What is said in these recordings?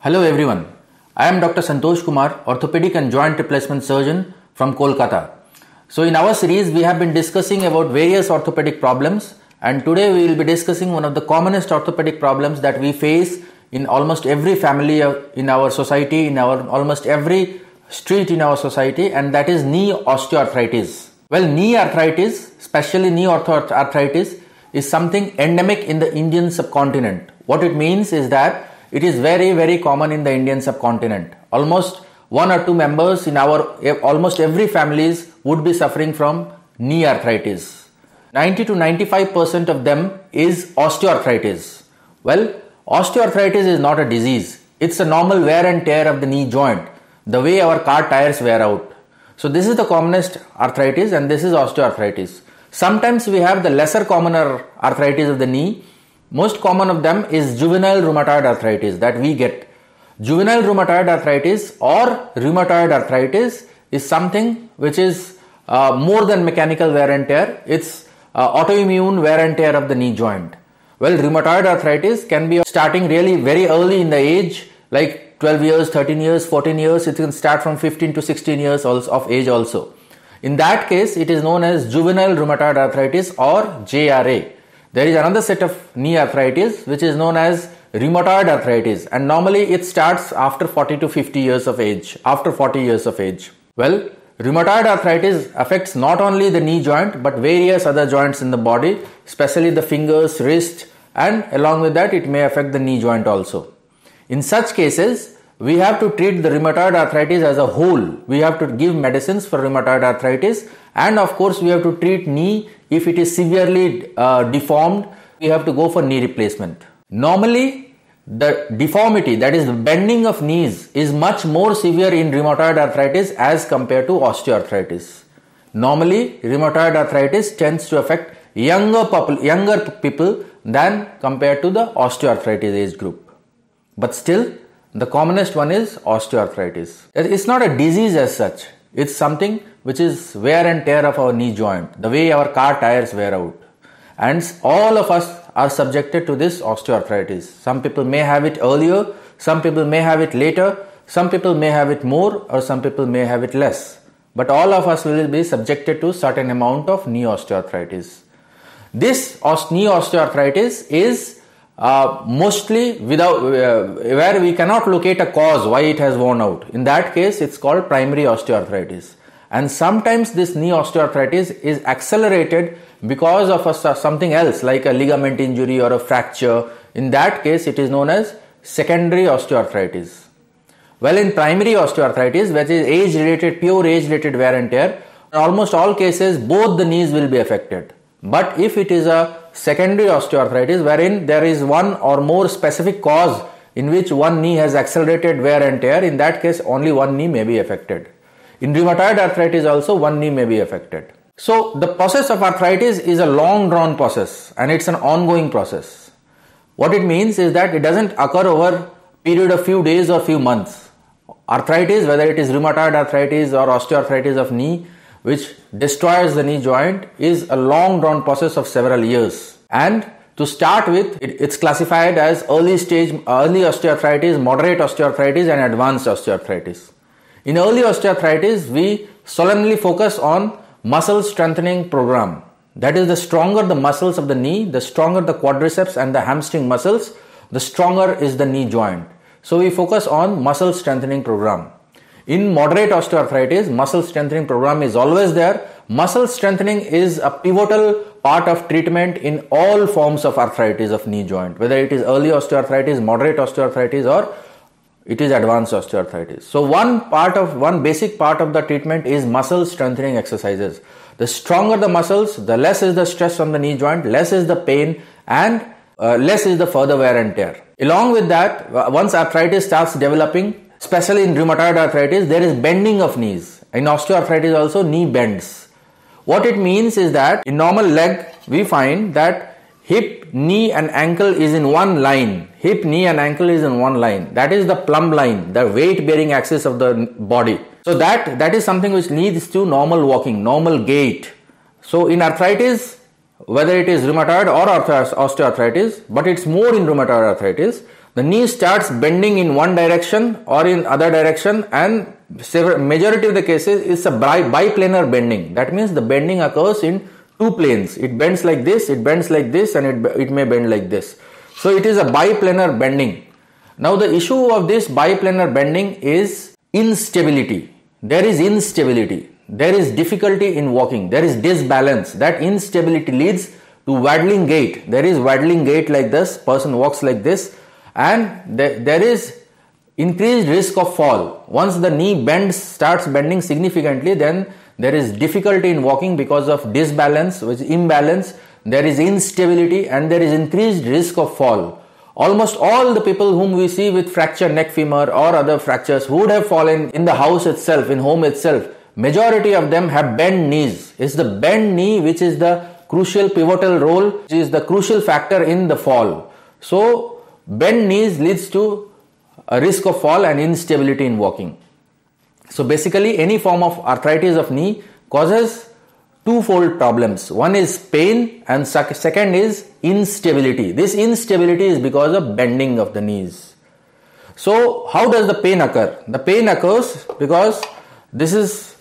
Hello everyone. I am Dr. Santosh Kumar, orthopedic and joint replacement surgeon from Kolkata. So in our series we have been discussing about various orthopedic problems and today we will be discussing one of the commonest orthopedic problems that we face in almost every family uh, in our society, in our almost every street in our society and that is knee osteoarthritis. Well, knee arthritis, especially knee osteoarthritis is something endemic in the Indian subcontinent. What it means is that it is very, very common in the Indian subcontinent. Almost one or two members in our eh, almost every families would be suffering from knee arthritis. 90 to 95% of them is osteoarthritis. Well, osteoarthritis is not a disease. It's a normal wear and tear of the knee joint, the way our car tires wear out. So this is the commonest arthritis and this is osteoarthritis. Sometimes we have the lesser commoner arthritis of the knee most common of them is juvenile rheumatoid arthritis that we get. Juvenile rheumatoid arthritis or rheumatoid arthritis is something which is uh, more than mechanical wear and tear. It's uh, autoimmune wear and tear of the knee joint. Well, rheumatoid arthritis can be starting really very early in the age, like 12 years, 13 years, 14 years. It can start from 15 to 16 years also of age also. In that case, it is known as juvenile rheumatoid arthritis or JRA. There is another set of knee arthritis which is known as rheumatoid arthritis and normally it starts after 40 to 50 years of age, after 40 years of age. Well, rheumatoid arthritis affects not only the knee joint but various other joints in the body, especially the fingers, wrist and along with that it may affect the knee joint also. In such cases, we have to treat the rheumatoid arthritis as a whole. We have to give medicines for rheumatoid arthritis and of course we have to treat knee if it is severely uh, deformed, we have to go for knee replacement. Normally, the deformity, that is the bending of knees, is much more severe in rheumatoid arthritis as compared to osteoarthritis. Normally, rheumatoid arthritis tends to affect younger, younger people than compared to the osteoarthritis age group. But still, the commonest one is osteoarthritis. It's not a disease as such. It's something which is wear and tear of our knee joint, the way our car tires wear out. And all of us are subjected to this osteoarthritis. Some people may have it earlier, some people may have it later, some people may have it more, or some people may have it less. But all of us will be subjected to certain amount of knee osteoarthritis. This knee osteoarthritis is uh, mostly without uh, where we cannot locate a cause why it has worn out. In that case, it's called primary osteoarthritis. And sometimes this knee osteoarthritis is accelerated because of a, something else like a ligament injury or a fracture. In that case, it is known as secondary osteoarthritis. Well, in primary osteoarthritis, which is age related, pure age related wear and tear, in almost all cases, both the knees will be affected. But if it is a secondary osteoarthritis wherein there is one or more specific cause in which one knee has accelerated wear and tear, in that case, only one knee may be affected. In rheumatoid arthritis also one knee may be affected. So the process of arthritis is a long drawn process and it's an ongoing process. What it means is that it doesn't occur over period of few days or few months. Arthritis, whether it is rheumatoid arthritis or osteoarthritis of knee, which destroys the knee joint, is a long drawn process of several years. And to start with, it's classified as early stage, early osteoarthritis, moderate osteoarthritis, and advanced osteoarthritis. In early osteoarthritis, we solemnly focus on muscle strengthening program. That is, the stronger the muscles of the knee, the stronger the quadriceps and the hamstring muscles, the stronger is the knee joint. So we focus on muscle strengthening program. In moderate osteoarthritis, muscle strengthening program is always there. Muscle strengthening is a pivotal part of treatment in all forms of arthritis of knee joint, whether it is early osteoarthritis, moderate osteoarthritis, or it is advanced osteoarthritis. So one part of one basic part of the treatment is muscle strengthening exercises. The stronger the muscles, the less is the stress on the knee joint, less is the pain and uh, less is the further wear and tear. Along with that, once arthritis starts developing, especially in rheumatoid arthritis, there is bending of knees. In osteoarthritis also knee bends. What it means is that in normal leg, we find that hip, knee and ankle is in one line. Hip, knee and ankle is in one line. That is the plumb line, the weight bearing axis of the body. So that, that is something which leads to normal walking, normal gait. So in arthritis, whether it is rheumatoid or osteoarthritis, but it's more in rheumatoid arthritis, the knee starts bending in one direction or in other direction and majority of the cases is a biplanar bending. That means the bending occurs in two planes. It bends like this, it bends like this and it, it may bend like this. So it is a biplanar bending. Now the issue of this biplanar bending is instability. There is instability. There is difficulty in walking. There is disbalance. That instability leads to waddling gait. There is waddling gait like this. Person walks like this and there is increased risk of fall. Once the knee bends, starts bending significantly, then there is difficulty in walking because of disbalance, which is imbalance. There is instability and there is increased risk of fall. Almost all the people whom we see with fractured neck femur or other fractures would have fallen in the house itself, in home itself. Majority of them have bent knees. It's the bent knee which is the crucial pivotal role, which is the crucial factor in the fall. So, bent knees leads to a risk of fall and instability in walking. So basically any form of arthritis of knee causes twofold problems. One is pain and second is instability. This instability is because of bending of the knees. So how does the pain occur? The pain occurs because this is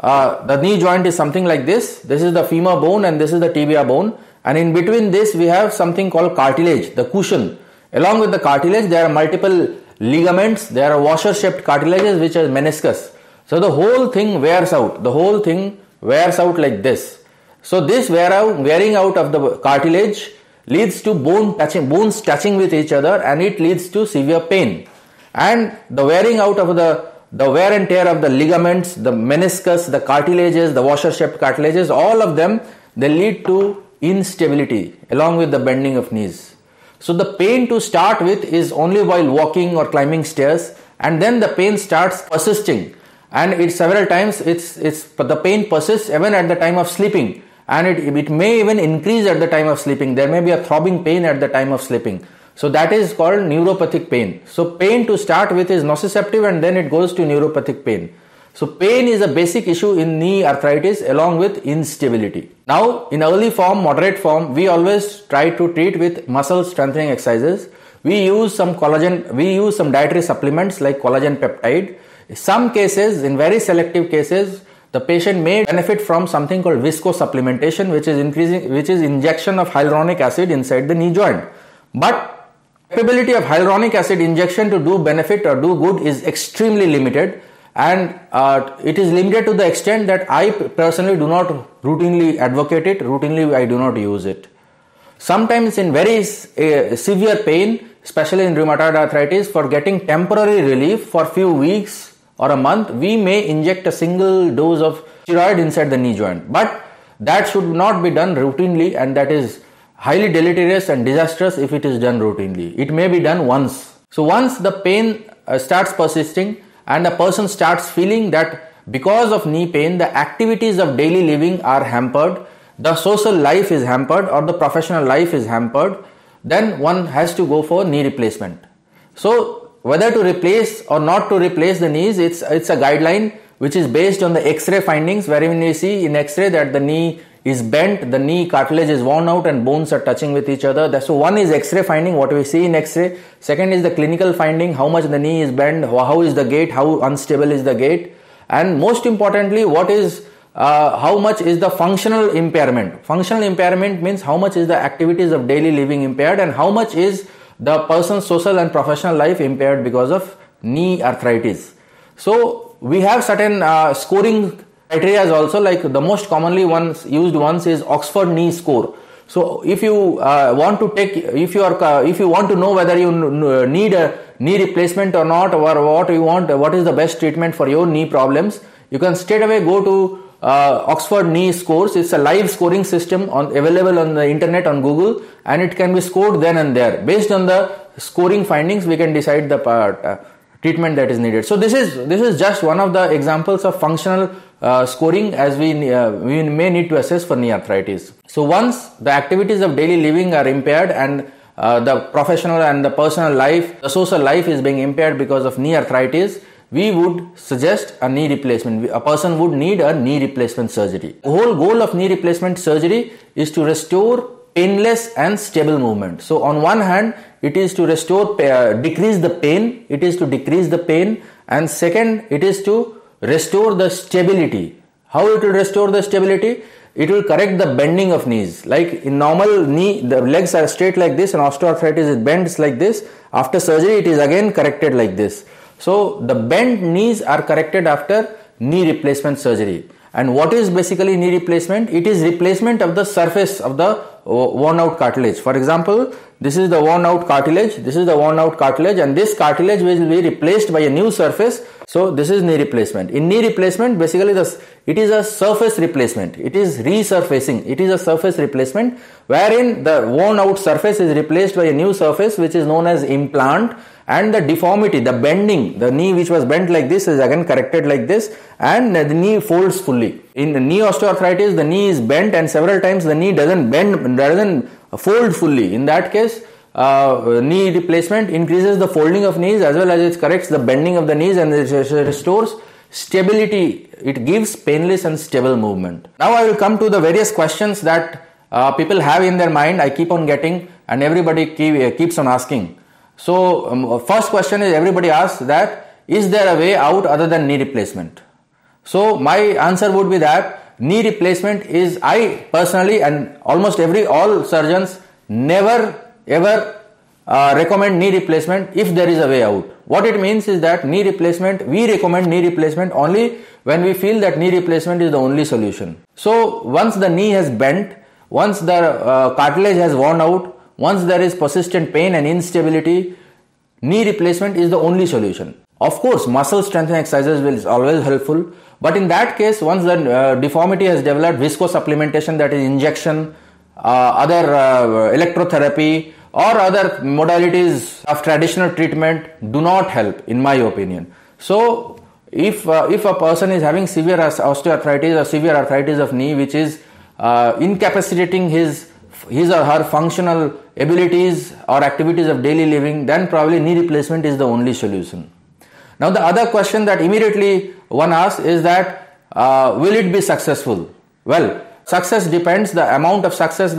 uh, the knee joint is something like this. This is the femur bone and this is the tibia bone and in between this we have something called cartilage, the cushion. Along with the cartilage there are multiple ligaments, there are washer shaped cartilages which are meniscus. So the whole thing wears out. The whole thing wears out like this. So this wear out, wearing out of the cartilage leads to bone touching, bones touching with each other and it leads to severe pain. And the wearing out of the, the wear and tear of the ligaments, the meniscus, the cartilages, the washer shaped cartilages, all of them, they lead to instability along with the bending of knees. So the pain to start with is only while walking or climbing stairs and then the pain starts persisting. And it several times it's it's the pain persists even at the time of sleeping. And it, it may even increase at the time of sleeping. There may be a throbbing pain at the time of sleeping. So that is called neuropathic pain. So pain to start with is nociceptive and then it goes to neuropathic pain so pain is a basic issue in knee arthritis along with instability. Now in early form moderate form we always try to treat with muscle strengthening exercises. We use some collagen we use some dietary supplements like collagen peptide. In some cases, in very selective cases, the patient may benefit from something called visco supplementation, which is increasing, which is injection of hyaluronic acid inside the knee joint. But capability of hyaluronic acid injection to do benefit or do good is extremely limited and uh, it is limited to the extent that I personally do not routinely advocate it, routinely I do not use it. Sometimes in very uh, severe pain, especially in rheumatoid arthritis, for getting temporary relief for few weeks or a month, we may inject a single dose of steroid inside the knee joint. But that should not be done routinely and that is highly deleterious and disastrous if it is done routinely. It may be done once. So once the pain uh, starts persisting and a person starts feeling that because of knee pain, the activities of daily living are hampered, the social life is hampered or the professional life is hampered, then one has to go for knee replacement. So whether to replace or not to replace the knees, it's, it's a guideline which is based on the X-ray findings wherein we see in X-ray that the knee is bent, the knee cartilage is worn out and bones are touching with each other. So one is X-ray finding, what we see in X-ray. Second is the clinical finding, how much the knee is bent, how is the gait, how unstable is the gait. And most importantly, what is uh, how much is the functional impairment? Functional impairment means how much is the activities of daily living impaired and how much is the person's social and professional life impaired because of knee arthritis. So we have certain uh, scoring criteria is also like the most commonly ones used ones is Oxford knee score. So if you uh, want to take if you are uh, if you want to know whether you need a knee replacement or not or what you want what is the best treatment for your knee problems you can straight away go to uh, Oxford knee scores. It's a live scoring system on available on the internet on Google, and it can be scored then and there. Based on the scoring findings, we can decide the part, uh, treatment that is needed. So this is this is just one of the examples of functional uh, scoring as we uh, we may need to assess for knee arthritis. So once the activities of daily living are impaired and uh, the professional and the personal life, the social life is being impaired because of knee arthritis we would suggest a knee replacement. A person would need a knee replacement surgery. The whole goal of knee replacement surgery is to restore painless and stable movement. So on one hand, it is to restore, uh, decrease the pain, it is to decrease the pain, and second, it is to restore the stability. How it will restore the stability? It will correct the bending of knees. Like in normal knee, the legs are straight like this, and osteoarthritis it bends like this. After surgery, it is again corrected like this. So the bent knees are corrected after knee replacement surgery. And what is basically knee replacement? It is replacement of the surface of the uh, worn out cartilage. For example, this is the worn out cartilage, this is the worn out cartilage and this cartilage will be replaced by a new surface. So this is knee replacement. In knee replacement, basically it is a surface replacement. It is resurfacing. It is a surface replacement wherein the worn out surface is replaced by a new surface which is known as implant and the deformity, the bending, the knee which was bent like this is again corrected like this and the knee folds fully. In knee osteoarthritis, the knee is bent and several times the knee doesn't bend, doesn't fold fully. In that case, uh, knee replacement increases the folding of knees as well as it corrects the bending of the knees and it restores stability. It gives painless and stable movement. Now I will come to the various questions that uh, people have in their mind. I keep on getting and everybody keep, keeps on asking. So, um, first question is everybody asks that is there a way out other than knee replacement? So, my answer would be that knee replacement is I personally and almost every all surgeons never ever uh, recommend knee replacement if there is a way out. What it means is that knee replacement, we recommend knee replacement only when we feel that knee replacement is the only solution. So once the knee has bent, once the uh, cartilage has worn out, once there is persistent pain and instability, knee replacement is the only solution. Of course, muscle strengthening exercises will always helpful, but in that case, once the uh, deformity has developed, viscosupplementation, that is injection, uh, other uh, electrotherapy, or other modalities of traditional treatment do not help, in my opinion. So, if uh, if a person is having severe osteoarthritis or severe arthritis of knee, which is uh, incapacitating his his or her functional abilities or activities of daily living, then probably knee replacement is the only solution. Now, the other question that immediately one asks is that uh, will it be successful? Well, success depends, the amount of success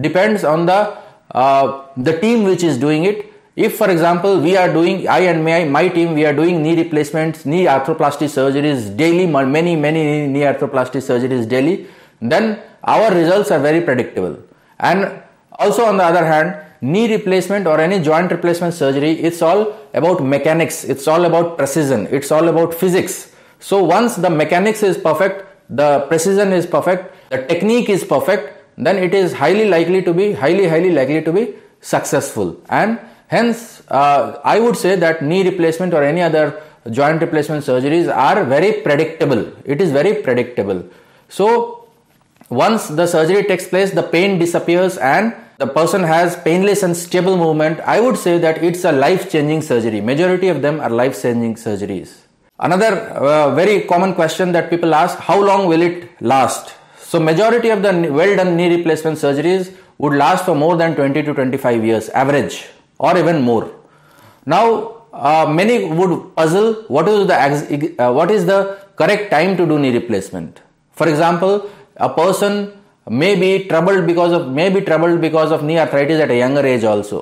depends on the, uh, the team which is doing it. If, for example, we are doing, I and my, my team, we are doing knee replacements, knee arthroplasty surgeries daily, many, many knee arthroplasty surgeries daily, then our results are very predictable. And also on the other hand, knee replacement or any joint replacement surgery, it's all about mechanics, it's all about precision, it's all about physics. So once the mechanics is perfect, the precision is perfect, the technique is perfect, then it is highly likely to be, highly, highly likely to be successful. And hence, uh, I would say that knee replacement or any other joint replacement surgeries are very predictable. It is very predictable. So once the surgery takes place, the pain disappears and the person has painless and stable movement. I would say that it's a life changing surgery. Majority of them are life changing surgeries. Another uh, very common question that people ask how long will it last? So, majority of the well done knee replacement surgeries would last for more than 20 to 25 years, average, or even more. Now, uh, many would puzzle what is the uh, what is the correct time to do knee replacement. For example, a person may be troubled because of may be troubled because of knee arthritis at a younger age also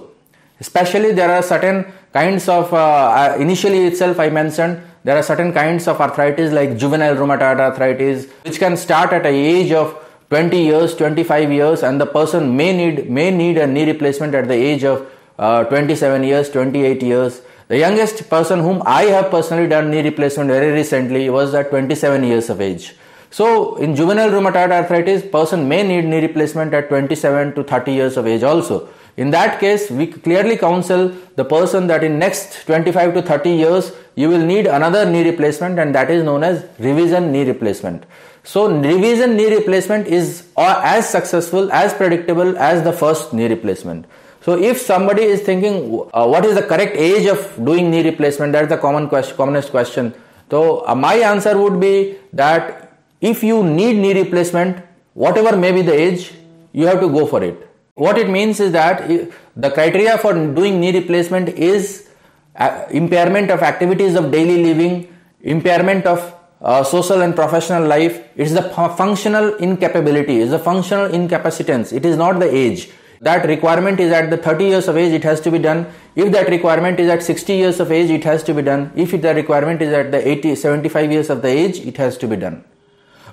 especially there are certain kinds of uh, uh, initially itself i mentioned there are certain kinds of arthritis like juvenile rheumatoid arthritis which can start at an age of 20 years 25 years and the person may need may need a knee replacement at the age of uh, 27 years 28 years. The youngest person whom i have personally done knee replacement very recently was at 27 years of age so, in juvenile rheumatoid arthritis, person may need knee replacement at 27 to 30 years of age also. In that case, we clearly counsel the person that in next 25 to 30 years, you will need another knee replacement and that is known as revision knee replacement. So, revision knee replacement is as successful, as predictable as the first knee replacement. So, if somebody is thinking, uh, what is the correct age of doing knee replacement? That is the common question, commonest question. So, uh, my answer would be that if you need knee replacement, whatever may be the age, you have to go for it. What it means is that the criteria for doing knee replacement is uh, impairment of activities of daily living, impairment of uh, social and professional life. It is the functional incapability, it is the functional incapacitance. It is not the age. that requirement is at the 30 years of age, it has to be done. If that requirement is at 60 years of age, it has to be done. If the requirement is at the 80, 75 years of the age, it has to be done.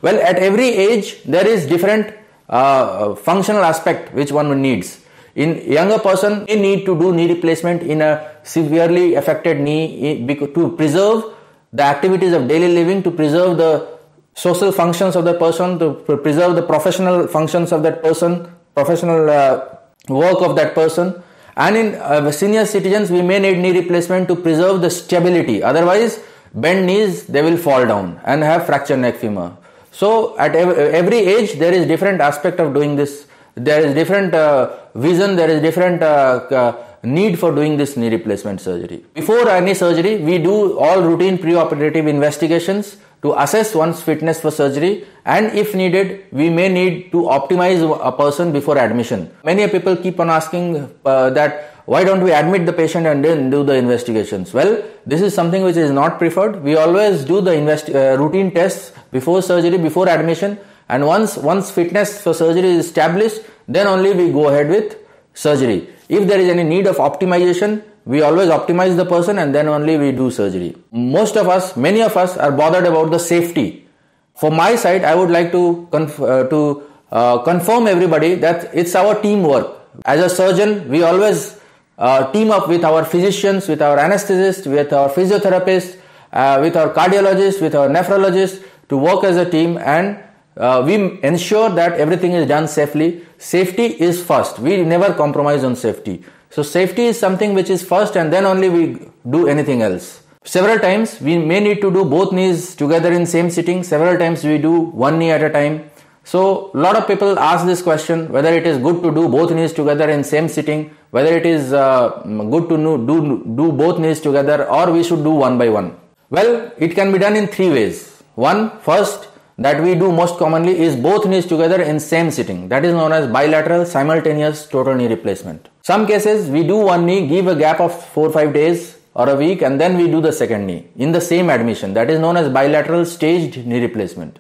Well, at every age, there is different uh, functional aspect which one needs. In younger person, they need to do knee replacement in a severely affected knee to preserve the activities of daily living, to preserve the social functions of the person, to preserve the professional functions of that person, professional uh, work of that person. And in uh, senior citizens, we may need knee replacement to preserve the stability. Otherwise, bend knees, they will fall down and have fractured neck femur. So at every age, there is different aspect of doing this. There is different uh, vision, there is different uh, need for doing this knee replacement surgery. Before any surgery, we do all routine pre-operative investigations to assess one's fitness for surgery and if needed we may need to optimize a person before admission many people keep on asking uh, that why don't we admit the patient and then do the investigations well this is something which is not preferred we always do the invest- uh, routine tests before surgery before admission and once once fitness for surgery is established then only we go ahead with surgery if there is any need of optimization we always optimize the person and then only we do surgery. Most of us, many of us are bothered about the safety. For my side, I would like to, conf- uh, to uh, confirm everybody that it's our teamwork. As a surgeon, we always uh, team up with our physicians, with our anesthetists, with our physiotherapists, uh, with our cardiologists, with our nephrologists to work as a team and uh, we ensure that everything is done safely. Safety is first. We never compromise on safety. So safety is something which is first and then only we do anything else. Several times we may need to do both knees together in same sitting. Several times we do one knee at a time. So a lot of people ask this question whether it is good to do both knees together in same sitting, whether it is uh, good to do, do both knees together or we should do one by one. Well, it can be done in three ways. One, first, that we do most commonly is both knees together in same sitting. That is known as bilateral simultaneous total knee replacement. Some cases we do one knee, give a gap of 4-5 days or a week and then we do the second knee in the same admission. That is known as bilateral staged knee replacement.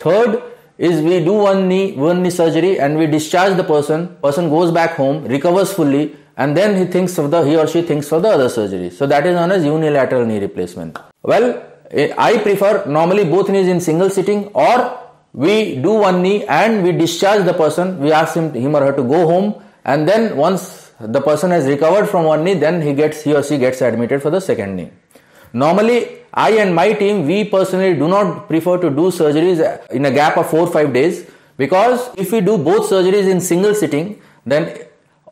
Third is we do one knee, one knee surgery and we discharge the person. Person goes back home, recovers fully and then he thinks of the, he or she thinks for the other surgery. So that is known as unilateral knee replacement. Well, Eh, I prefer normally both knees in single sitting or we do one knee and we discharge the person. We ask him, him or her to go home and then once the person has recovered from one knee, then he gets he or she gets admitted for the second knee. Normally, I and my team, we personally do not prefer to do surgeries in a gap of four or five days because if we do both surgeries in single sitting, then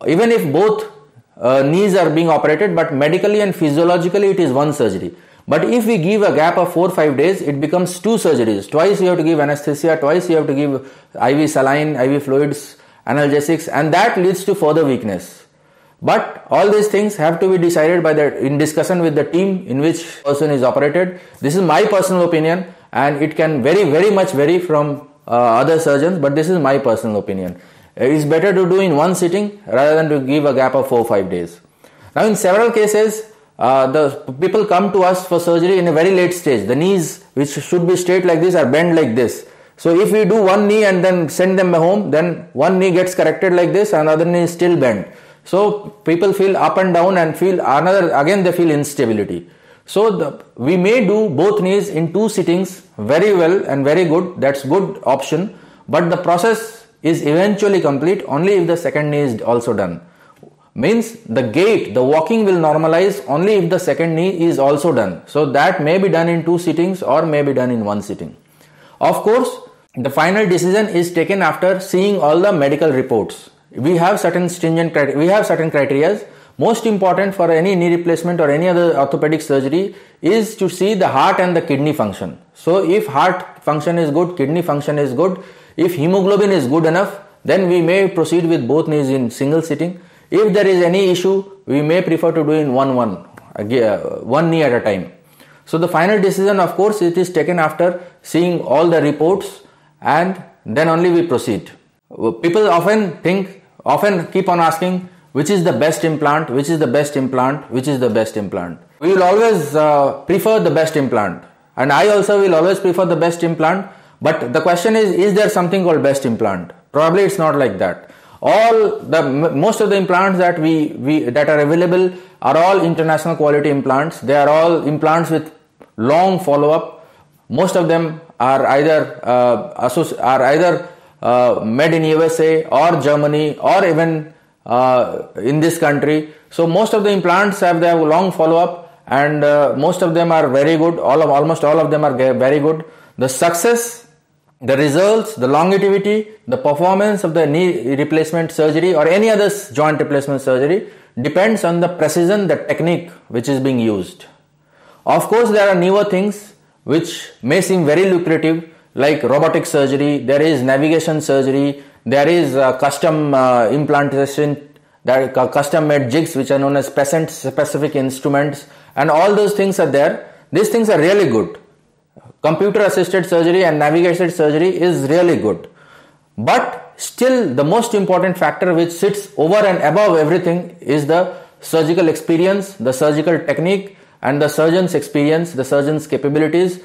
even if both uh, knees are being operated, but medically and physiologically it is one surgery. But if we give a gap of 4-5 days, it becomes two surgeries. Twice you have to give anesthesia, twice you have to give IV saline, IV fluids, analgesics and that leads to further weakness. But all these things have to be decided by the in discussion with the team in which person is operated. This is my personal opinion and it can very very much vary from uh, other surgeons but this is my personal opinion. It's better to do in one sitting rather than to give a gap of 4-5 days. Now in several cases uh, the people come to us for surgery in a very late stage. The knees, which should be straight like this, are bent like this. So if we do one knee and then send them home, then one knee gets corrected like this, another knee is still bent. So people feel up and down and feel another again they feel instability. So the, we may do both knees in two sittings very well and very good. That's good option. But the process is eventually complete only if the second knee is also done means the gait, the walking will normalize only if the second knee is also done. So that may be done in two sittings or may be done in one sitting. Of course, the final decision is taken after seeing all the medical reports. We have certain stringent we have certain criteria. Most important for any knee replacement or any other orthopedic surgery is to see the heart and the kidney function. So if heart function is good, kidney function is good, if hemoglobin is good enough, then we may proceed with both knees in single sitting if there is any issue, we may prefer to do in one one, uh, one knee at a time. So the final decision, of course, it is taken after seeing all the reports and then only we proceed. People often think, often keep on asking, which is the best implant, which is the best implant, which is the best implant. We will always uh, prefer the best implant. And I also will always prefer the best implant. But the question is, is there something called best implant? Probably it's not like that All the most of the implants that we, we that are available are all international quality implants. They are all implants with long follow up. Most of them are either uh, are either uh, made in USA or Germany or even uh, in this country. So most of the implants have their long follow up and uh, most of them are very good. All of almost all of them are very good. The success, the results, the longevity, the performance of the knee replacement surgery or any other joint replacement surgery depends on the precision, the technique which is being used. Of course, there are newer things which may seem very lucrative like robotic surgery, there is navigation surgery, there is uh, custom uh, implantation, there are custom made jigs which are known as patient specific instruments, and all those things are there. These things are really good. Computer assisted surgery and navigated surgery is really good. But still, the most important factor which sits over and above everything is the surgical experience, the surgical technique, and the surgeon's experience, the surgeon's capabilities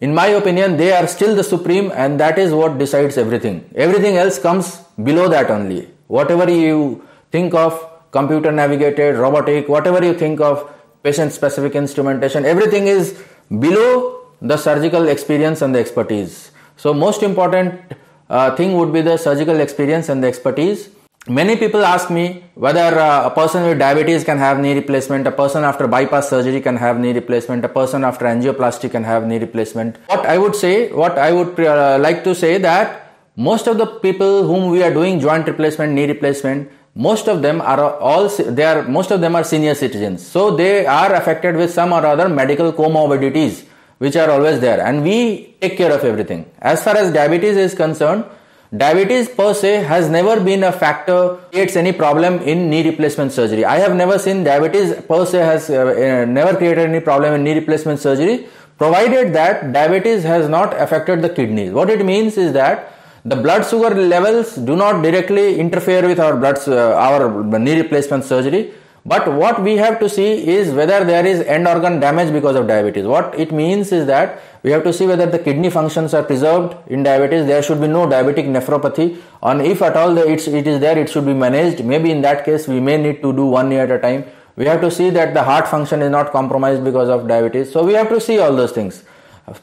in my opinion, they are still the supreme and that is what decides everything. Everything else comes below that only. Whatever you think of computer navigated, robotic, whatever you think of patient specific instrumentation, everything is below the surgical experience and the expertise. So, most important uh, thing would be the surgical experience and the expertise Many people ask me whether uh, a person with diabetes can have knee replacement, a person after bypass surgery can have knee replacement, a person after angioplasty can have knee replacement. What I would say, what I would uh, like to say that most of the people whom we are doing joint replacement, knee replacement, most of them are all they are most of them are senior citizens. So they are affected with some or other medical comorbidities which are always there and we take care of everything. As far as diabetes is concerned, Diabetes per se has never been a factor creates any problem in knee replacement surgery. I have never seen diabetes per se has uh, uh, never created any problem in knee replacement surgery provided that diabetes has not affected the kidneys. What it means is that the blood sugar levels do not directly interfere with our blood uh, our knee replacement surgery but what we have to see is whether there is end organ damage because of diabetes. What it means is that we have to see whether the kidney functions are preserved in diabetes. There should be no diabetic nephropathy. And if at all it's, it is there, it should be managed. Maybe in that case, we may need to do one year at a time. We have to see that the heart function is not compromised because of diabetes. So we have to see all those things.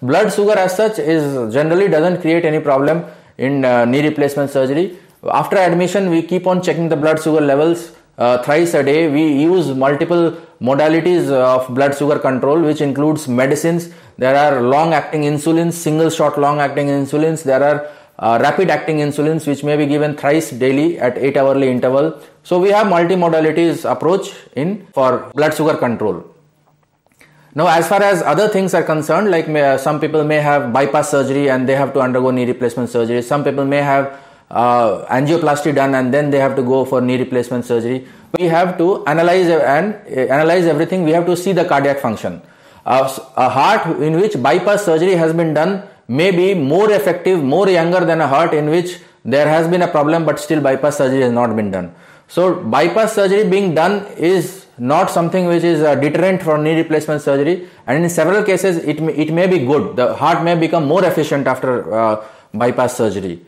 Blood sugar as such is generally doesn't create any problem in uh, knee replacement surgery. After admission, we keep on checking the blood sugar levels uh, thrice a day. We use multiple modalities of blood sugar control, which includes medicines. There are long acting insulins, single shot long acting insulins. There are uh, rapid acting insulins, which may be given thrice daily at 8 hourly interval. So we have multi modalities approach in for blood sugar control. Now, as far as other things are concerned, like may, uh, some people may have bypass surgery and they have to undergo knee replacement surgery. Some people may have uh, angioplasty done and then they have to go for knee replacement surgery. We have to analyze and uh, analyze everything. We have to see the cardiac function. Uh, a heart in which bypass surgery has been done may be more effective, more younger than a heart in which there has been a problem but still bypass surgery has not been done. So bypass surgery being done is not something which is a deterrent for knee replacement surgery and in several cases it may, it may be good. The heart may become more efficient after uh, bypass surgery.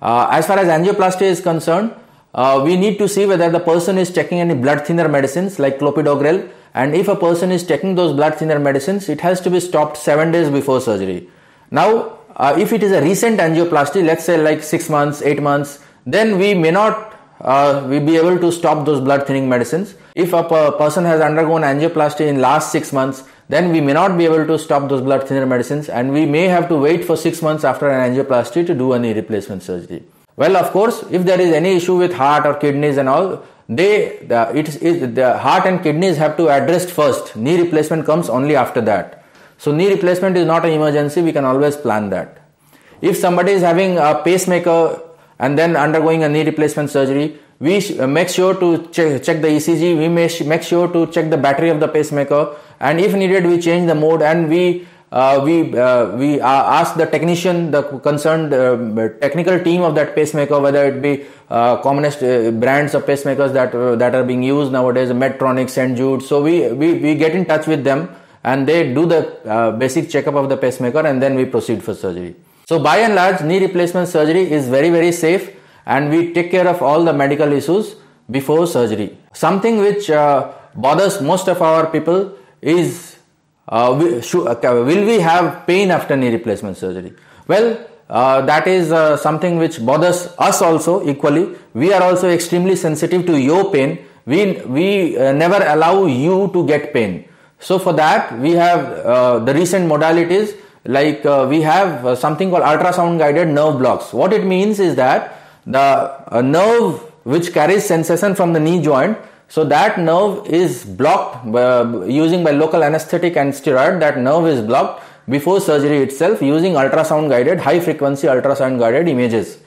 Uh, as far as angioplasty is concerned, uh, we need to see whether the person is taking any blood thinner medicines like clopidogrel and if a person is taking those blood thinner medicines, it has to be stopped 7 days before surgery. Now, uh, if it is a recent angioplasty, let's say like 6 months, 8 months, then we may not uh, we be able to stop those blood thinning medicines. If a person has undergone angioplasty in last 6 months, then we may not be able to stop those blood thinner medicines and we may have to wait for 6 months after an angioplasty to do any replacement surgery. Well, of course, if there is any issue with heart or kidneys and all, they the, it is the heart and kidneys have to addressed first. Knee replacement comes only after that. So knee replacement is not an emergency. We can always plan that. If somebody is having a pacemaker and then undergoing a knee replacement surgery, we make sure to check, the ECG. We make sure to check the battery of the pacemaker. And if needed we change the mode. And we uh, we uh, we uh, ask the technician the concerned uh, technical team of that pacemaker whether it be uh, commonest uh, brands of pacemakers that that are being used nowadays medtronic st jude. So we, we we get in touch with them and they do the basic checkup of the pacemaker and then we proceed for surgery. So by and large knee replacement surgery is very very safe and we take care of all the medical issues before surgery. Something which uh, bothers most of our people is uh, will we have pain after knee replacement surgery? Well, uh, that is uh, something which bothers us also equally. We are also extremely sensitive to your pain. We, we uh, never allow you to get pain. So for that, we have uh, the recent modalities like uh, we have uh, something called ultrasound guided nerve blocks. What it means is that the nerve which carries sensation from the knee joint so that nerve is blocked using by local anesthetic and steroid that nerve is blocked before surgery itself using ultrasound guided high frequency ultrasound guided images.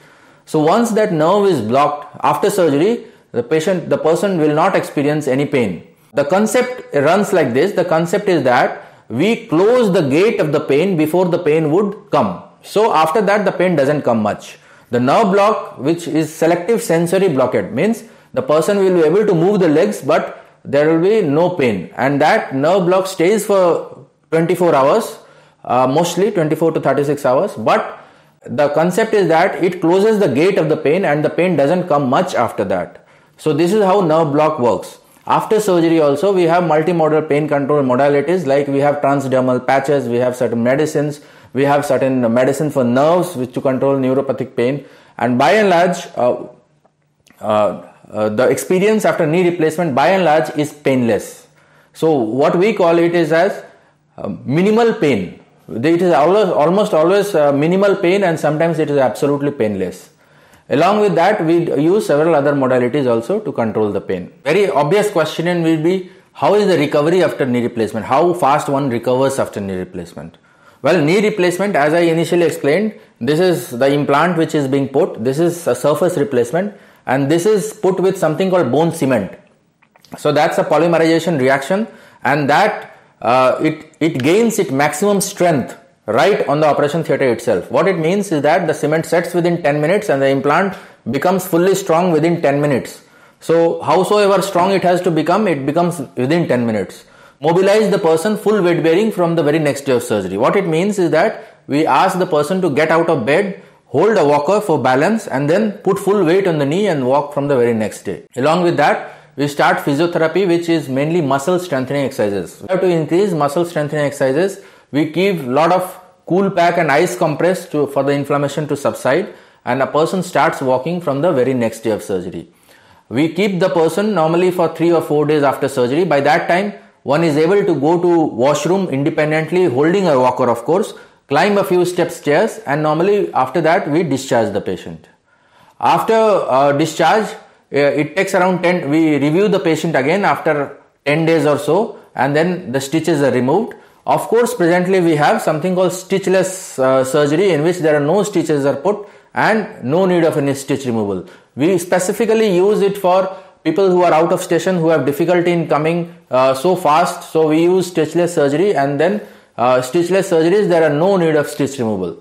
So once that nerve is blocked after surgery, the patient, the person will not experience any pain. The concept runs like this. The concept is that we close the gate of the pain before the pain would come. So after that, the pain doesn't come much. The nerve block, which is selective sensory blockade, means the person will be able to move the legs, but there will be no pain. And that nerve block stays for 24 hours uh, mostly 24 to 36 hours. But the concept is that it closes the gate of the pain and the pain doesn't come much after that. So this is how nerve block works. After surgery also we have multimodal pain control modalities like we have transdermal patches we have certain medicines we have certain medicine for nerves which to control neuropathic pain and by and large uh, uh, uh, the experience after knee replacement by and large is painless so what we call it is as minimal pain it is almost always minimal pain and sometimes it is absolutely painless. Along with that, we use several other modalities also to control the pain. Very obvious question will be how is the recovery after knee replacement? How fast one recovers after knee replacement? Well, knee replacement, as I initially explained, this is the implant which is being put. This is a surface replacement, and this is put with something called bone cement. So that's a polymerization reaction, and that uh, it, it gains its maximum strength right on the operation theatre itself. What it means is that the cement sets within 10 minutes and the implant becomes fully strong within 10 minutes. So, howsoever strong it has to become, it becomes within 10 minutes. Mobilize the person full weight bearing from the very next day of surgery. What it means is that we ask the person to get out of bed, hold a walker for balance, and then put full weight on the knee and walk from the very next day. Along with that, we start physiotherapy which is mainly muscle strengthening exercises. To increase muscle strengthening exercises, we give lot of cool pack and ice compress to, for the inflammation to subside and a person starts walking from the very next day of surgery. We keep the person normally for 3 or 4 days after surgery. By that time, one is able to go to washroom independently holding a walker of course, climb a few steps stairs and normally after that we discharge the patient. After uh, discharge, it takes around 10 we review the patient again after 10 days or so and then the stitches are removed of course presently we have something called stitchless uh, surgery in which there are no stitches are put and no need of any stitch removal we specifically use it for people who are out of station who have difficulty in coming uh, so fast so we use stitchless surgery and then uh, stitchless surgeries there are no need of stitch removal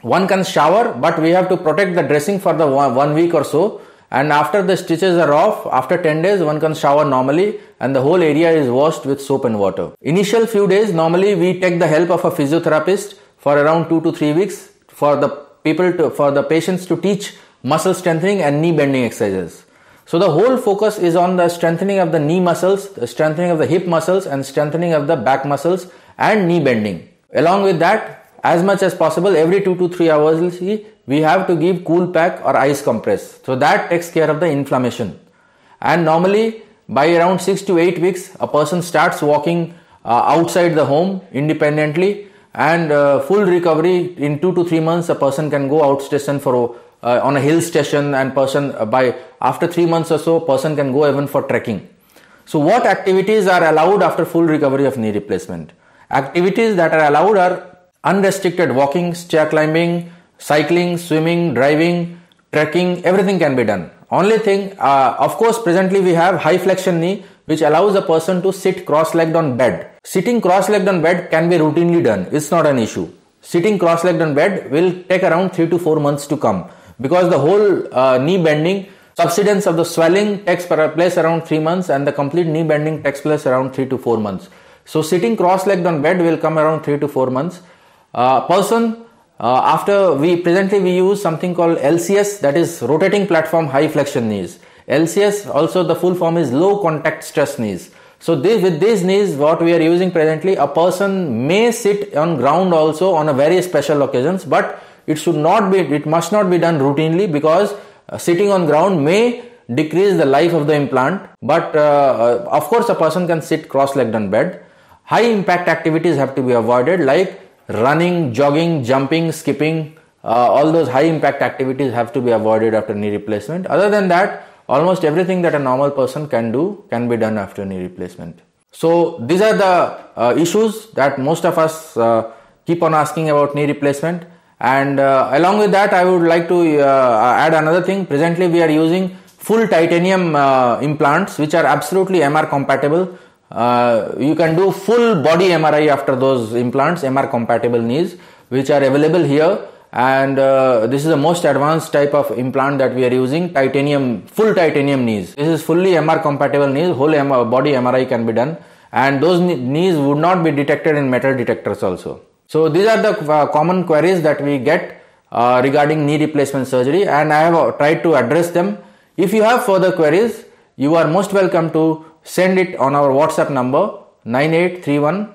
one can shower but we have to protect the dressing for the one, one week or so and after the stitches are off, after 10 days, one can shower normally and the whole area is washed with soap and water. Initial few days, normally we take the help of a physiotherapist for around 2 to 3 weeks for the people to, for the patients to teach muscle strengthening and knee bending exercises. So the whole focus is on the strengthening of the knee muscles, the strengthening of the hip muscles and strengthening of the back muscles and knee bending. Along with that, as much as possible every 2 to 3 hours we have to give cool pack or ice compress. So that takes care of the inflammation. And normally by around 6 to 8 weeks a person starts walking uh, outside the home independently and uh, full recovery in 2 to 3 months a person can go out station for uh, on a hill station and person uh, by after 3 months or so person can go even for trekking so what activities are allowed after full recovery of knee replacement activities that are allowed are unrestricted walking, stair climbing, cycling, swimming, driving, trekking, everything can be done. Only thing, uh, of course, presently we have high flexion knee, which allows a person to sit cross-legged on bed. Sitting cross-legged on bed can be routinely done. It's not an issue. Sitting cross-legged on bed will take around three to four months to come because the whole uh, knee bending subsidence of the swelling takes place around three months and the complete knee bending takes place around three to four months. So sitting cross-legged on bed will come around three to four months. A person Uh, after we presently we use something called LCS that is rotating platform high flexion knees. LCS also the full form is low contact stress knees. So this, with these knees what we are using presently a person may sit on ground also on a very special occasions but it should not be it must not be done routinely because uh, sitting on ground may decrease the life of the implant but uh, uh of course a person can sit cross legged on bed high impact activities have to be avoided like running, jogging, jumping, skipping, uh, all those high impact activities have to be avoided after knee replacement. Other than that, almost everything that a normal person can do can be done after knee replacement. So these are the uh, issues that most of us uh, keep on asking about knee replacement. And uh, along with that, I would like to uh, add another thing. Presently, we are using full titanium uh, implants, which are absolutely MR compatible uh, you can do full body MRI after those implants, MR compatible knees, which are available here. And uh, this is the most advanced type of implant that we are using, titanium, full titanium knees. This is fully MR compatible knees, whole MR, body MRI can be done. And those knees would not be detected in metal detectors also. So these are the uh, common queries that we get uh, regarding knee replacement surgery and I have tried to address them. If you have further queries, you are most welcome to send it on our WhatsApp number 9831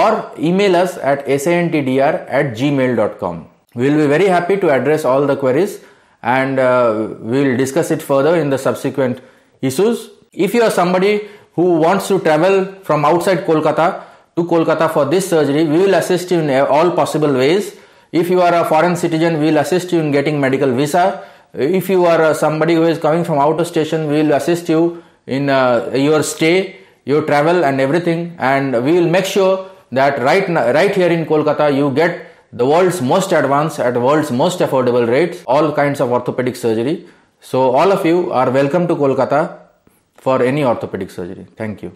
or email us at santdr at gmail.com. We will be very happy to address all the queries and uh, we will discuss it further in the subsequent issues. If you are somebody who wants to travel from outside Kolkata to Kolkata for this surgery, we will assist you in all possible ways. If you are a foreign citizen, we will assist you in getting medical visa if you are uh, somebody who is coming from outer station we will assist you in uh, your stay your travel and everything and we will make sure that right right here in kolkata you get the world's most advanced at world's most affordable rates all kinds of orthopedic surgery. So all of you are welcome to kolkata for any orthopedic surgery. Thank you